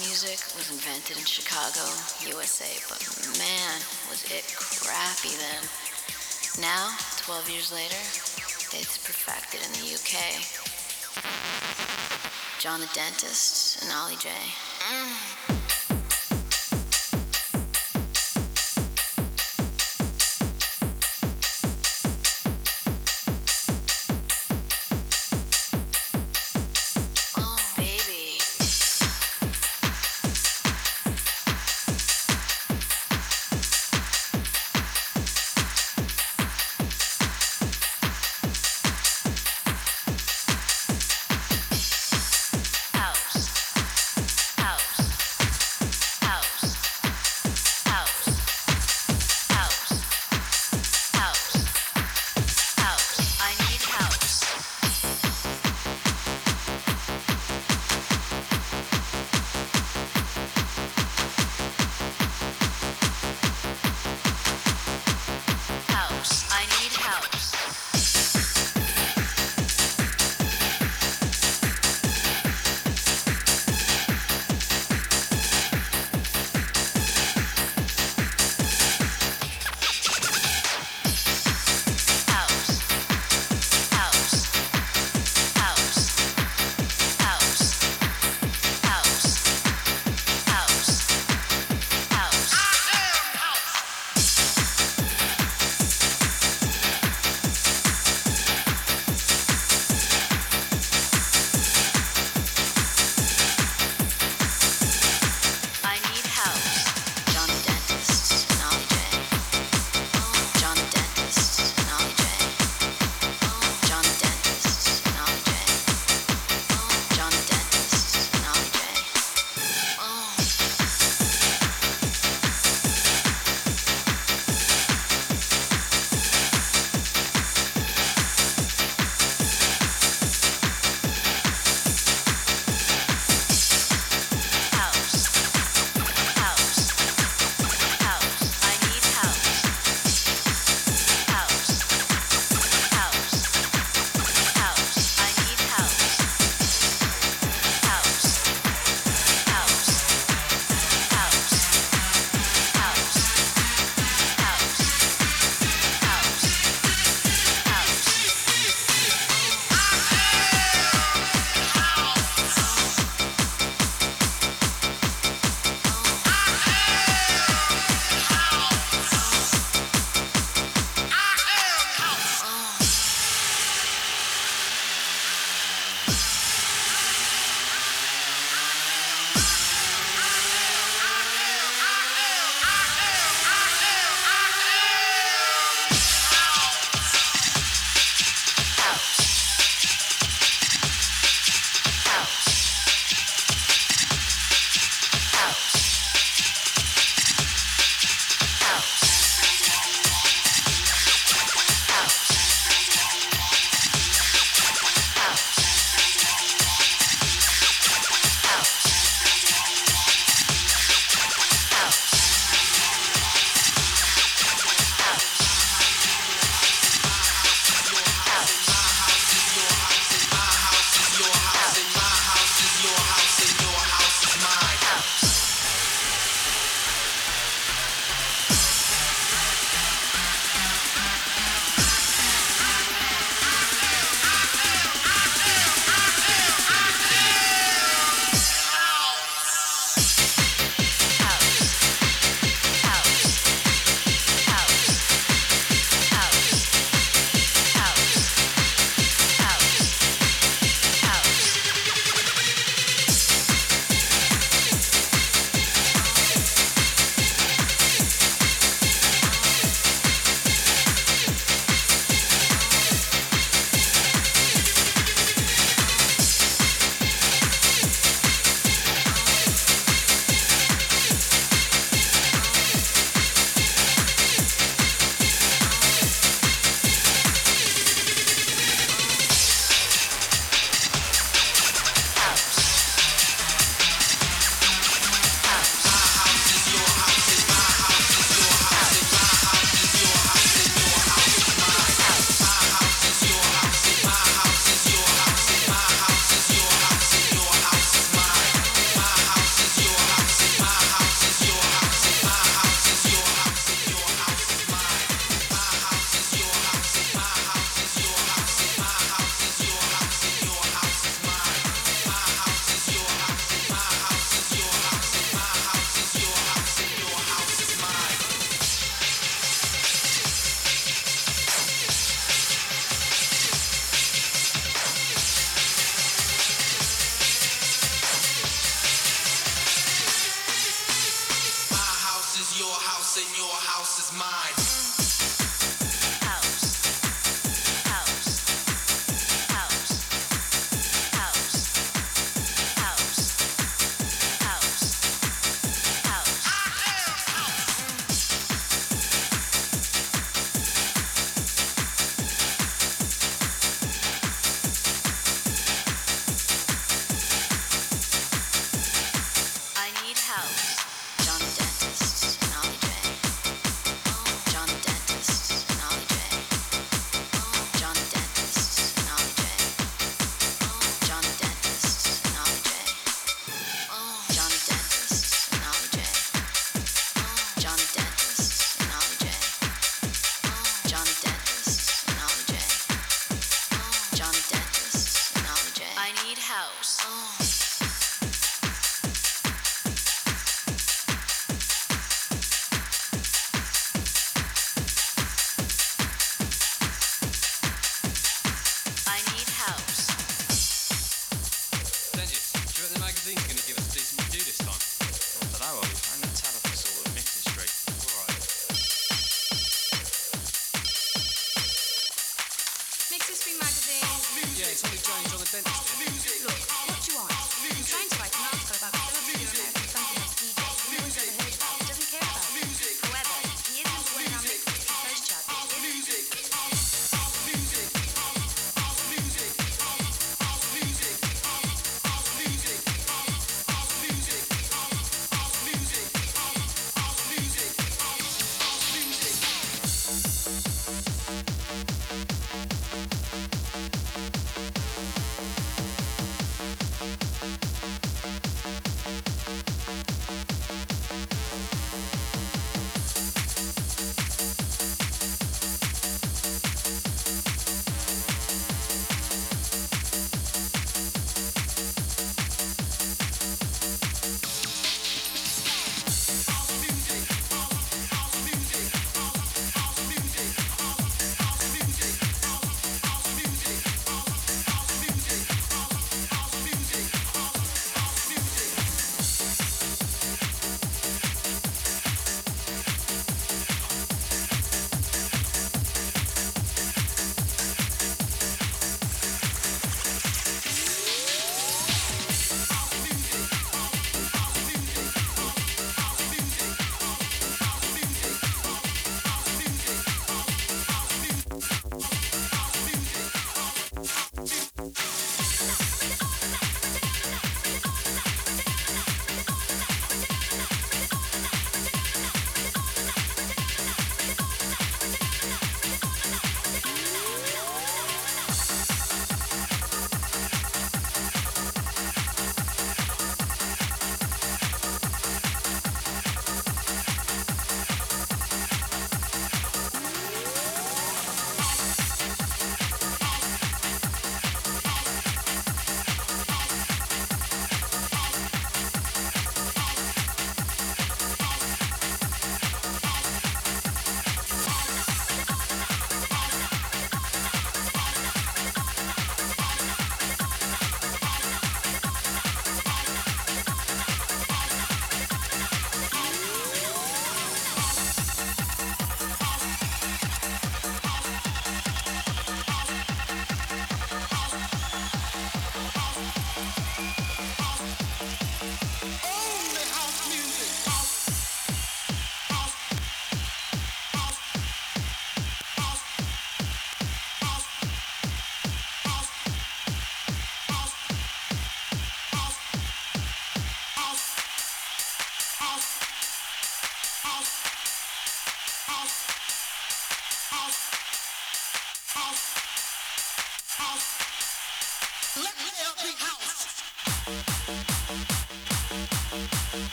music was invented in Chicago, USA, but man, was it crappy then. Now, 12 years later, it's perfected in the UK. Jon the Dentist and Ollie J. Mm.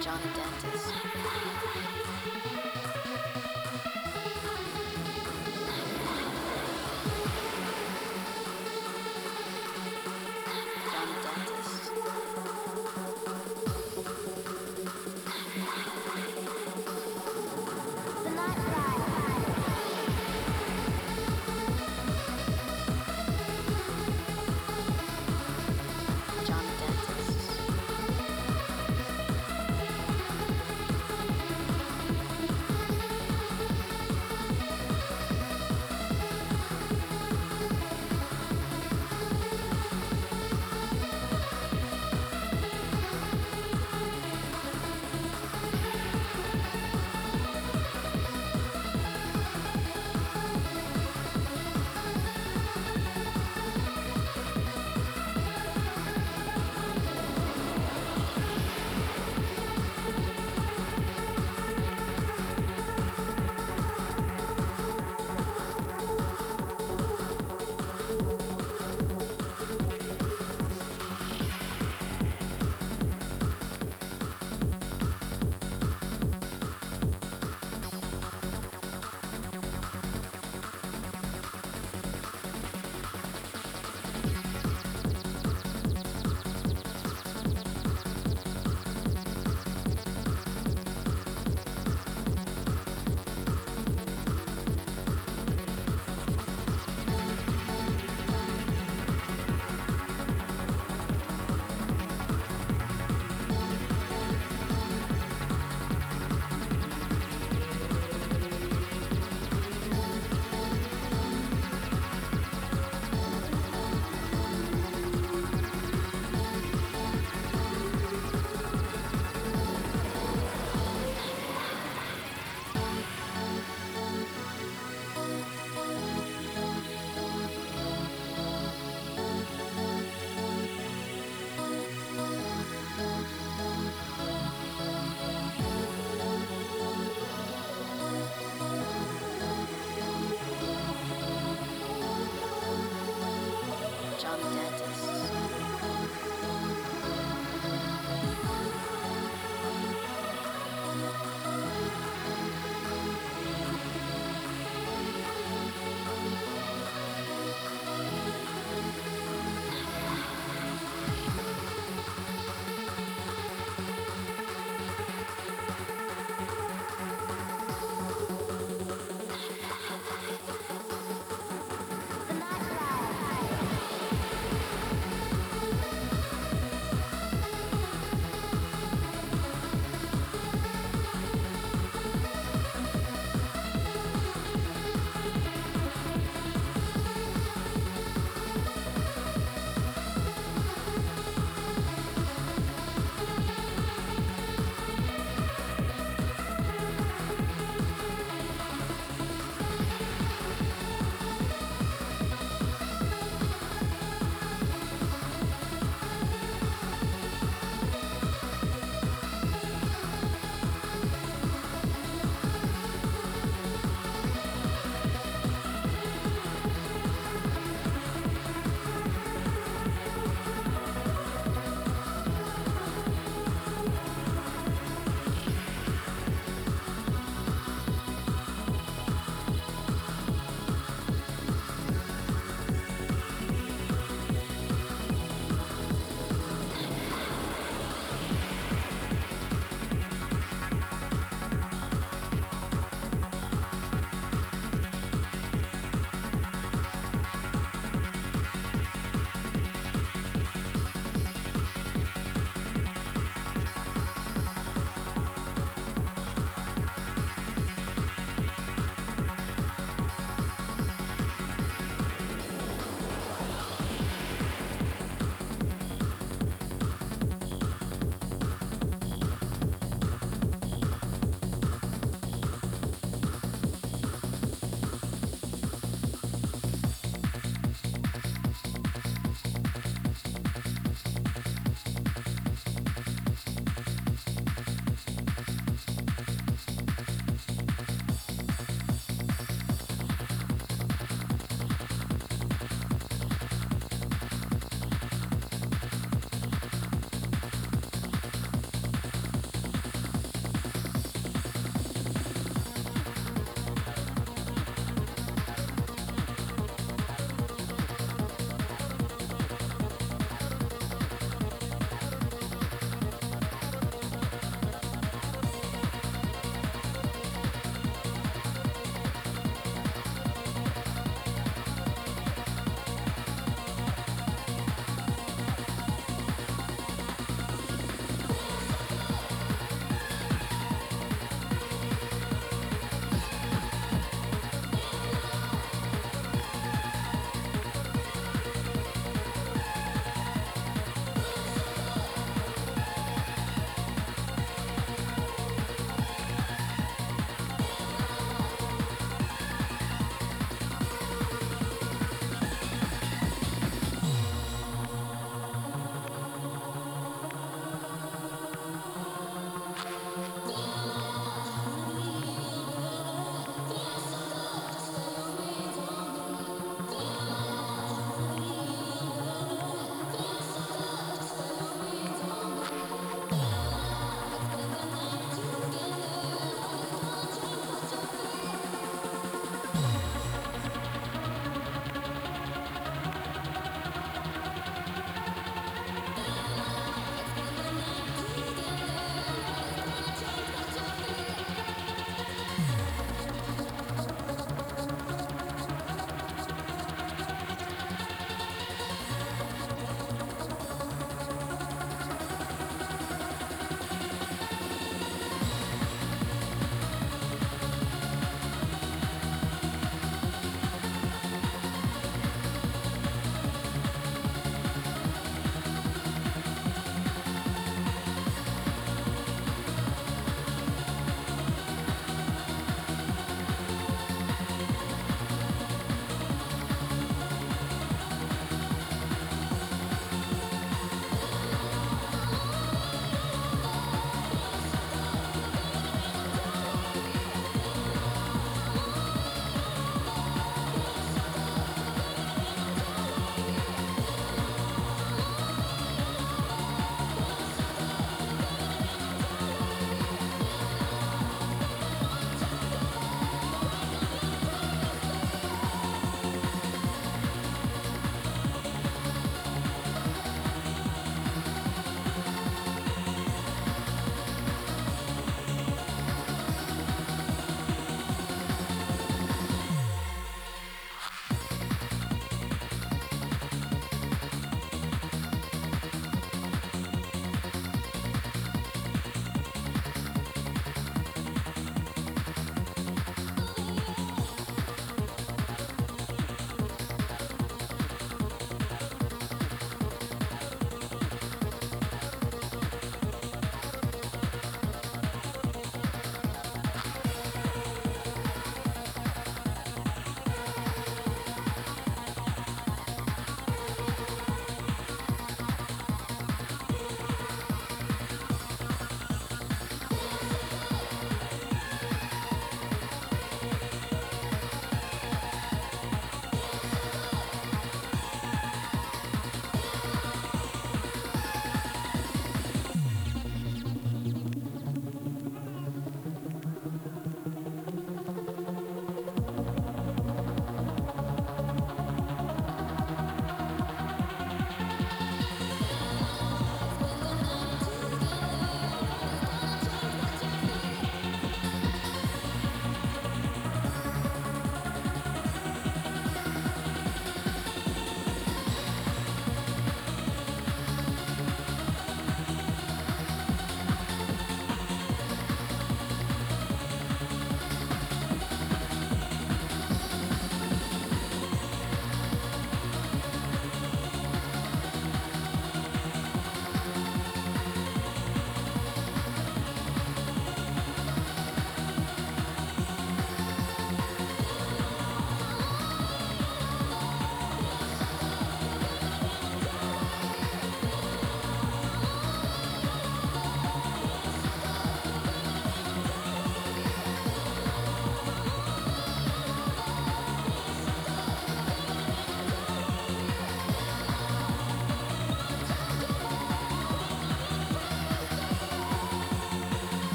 Jonathan.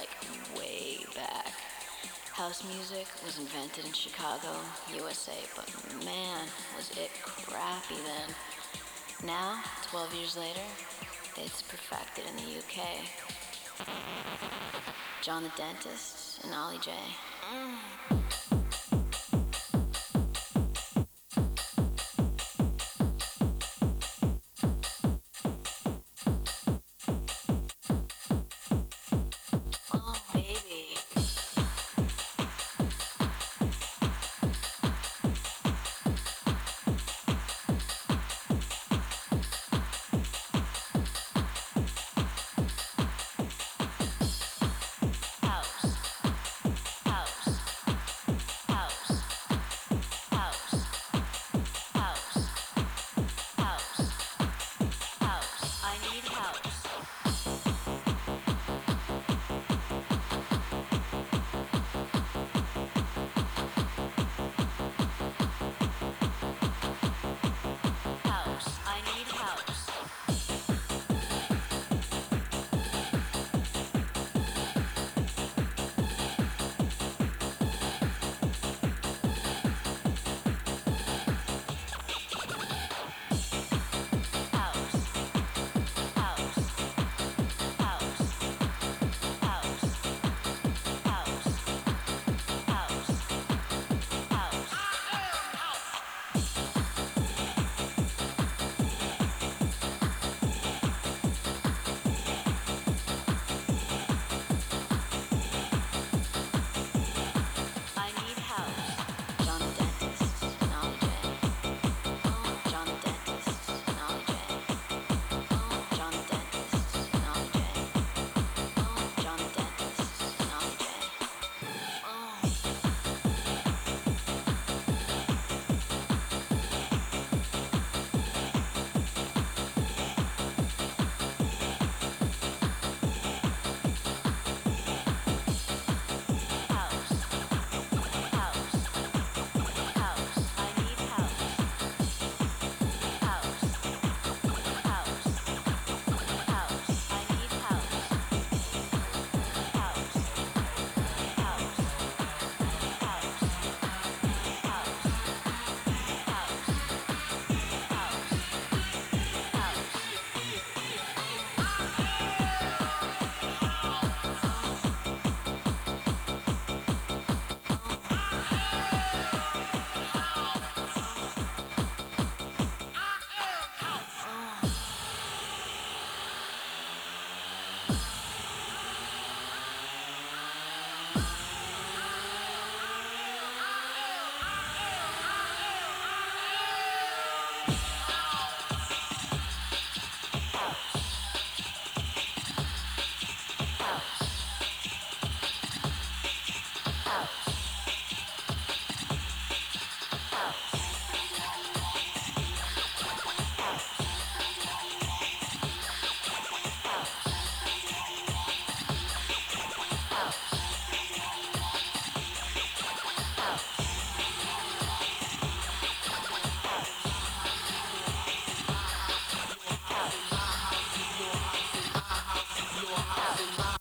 Like way back. House music was invented in Chicago, USA, but man, was it crappy then. Now, 12 years later, it's perfected in the UK. Jon the Dentist and Ollie Jaye. Mm.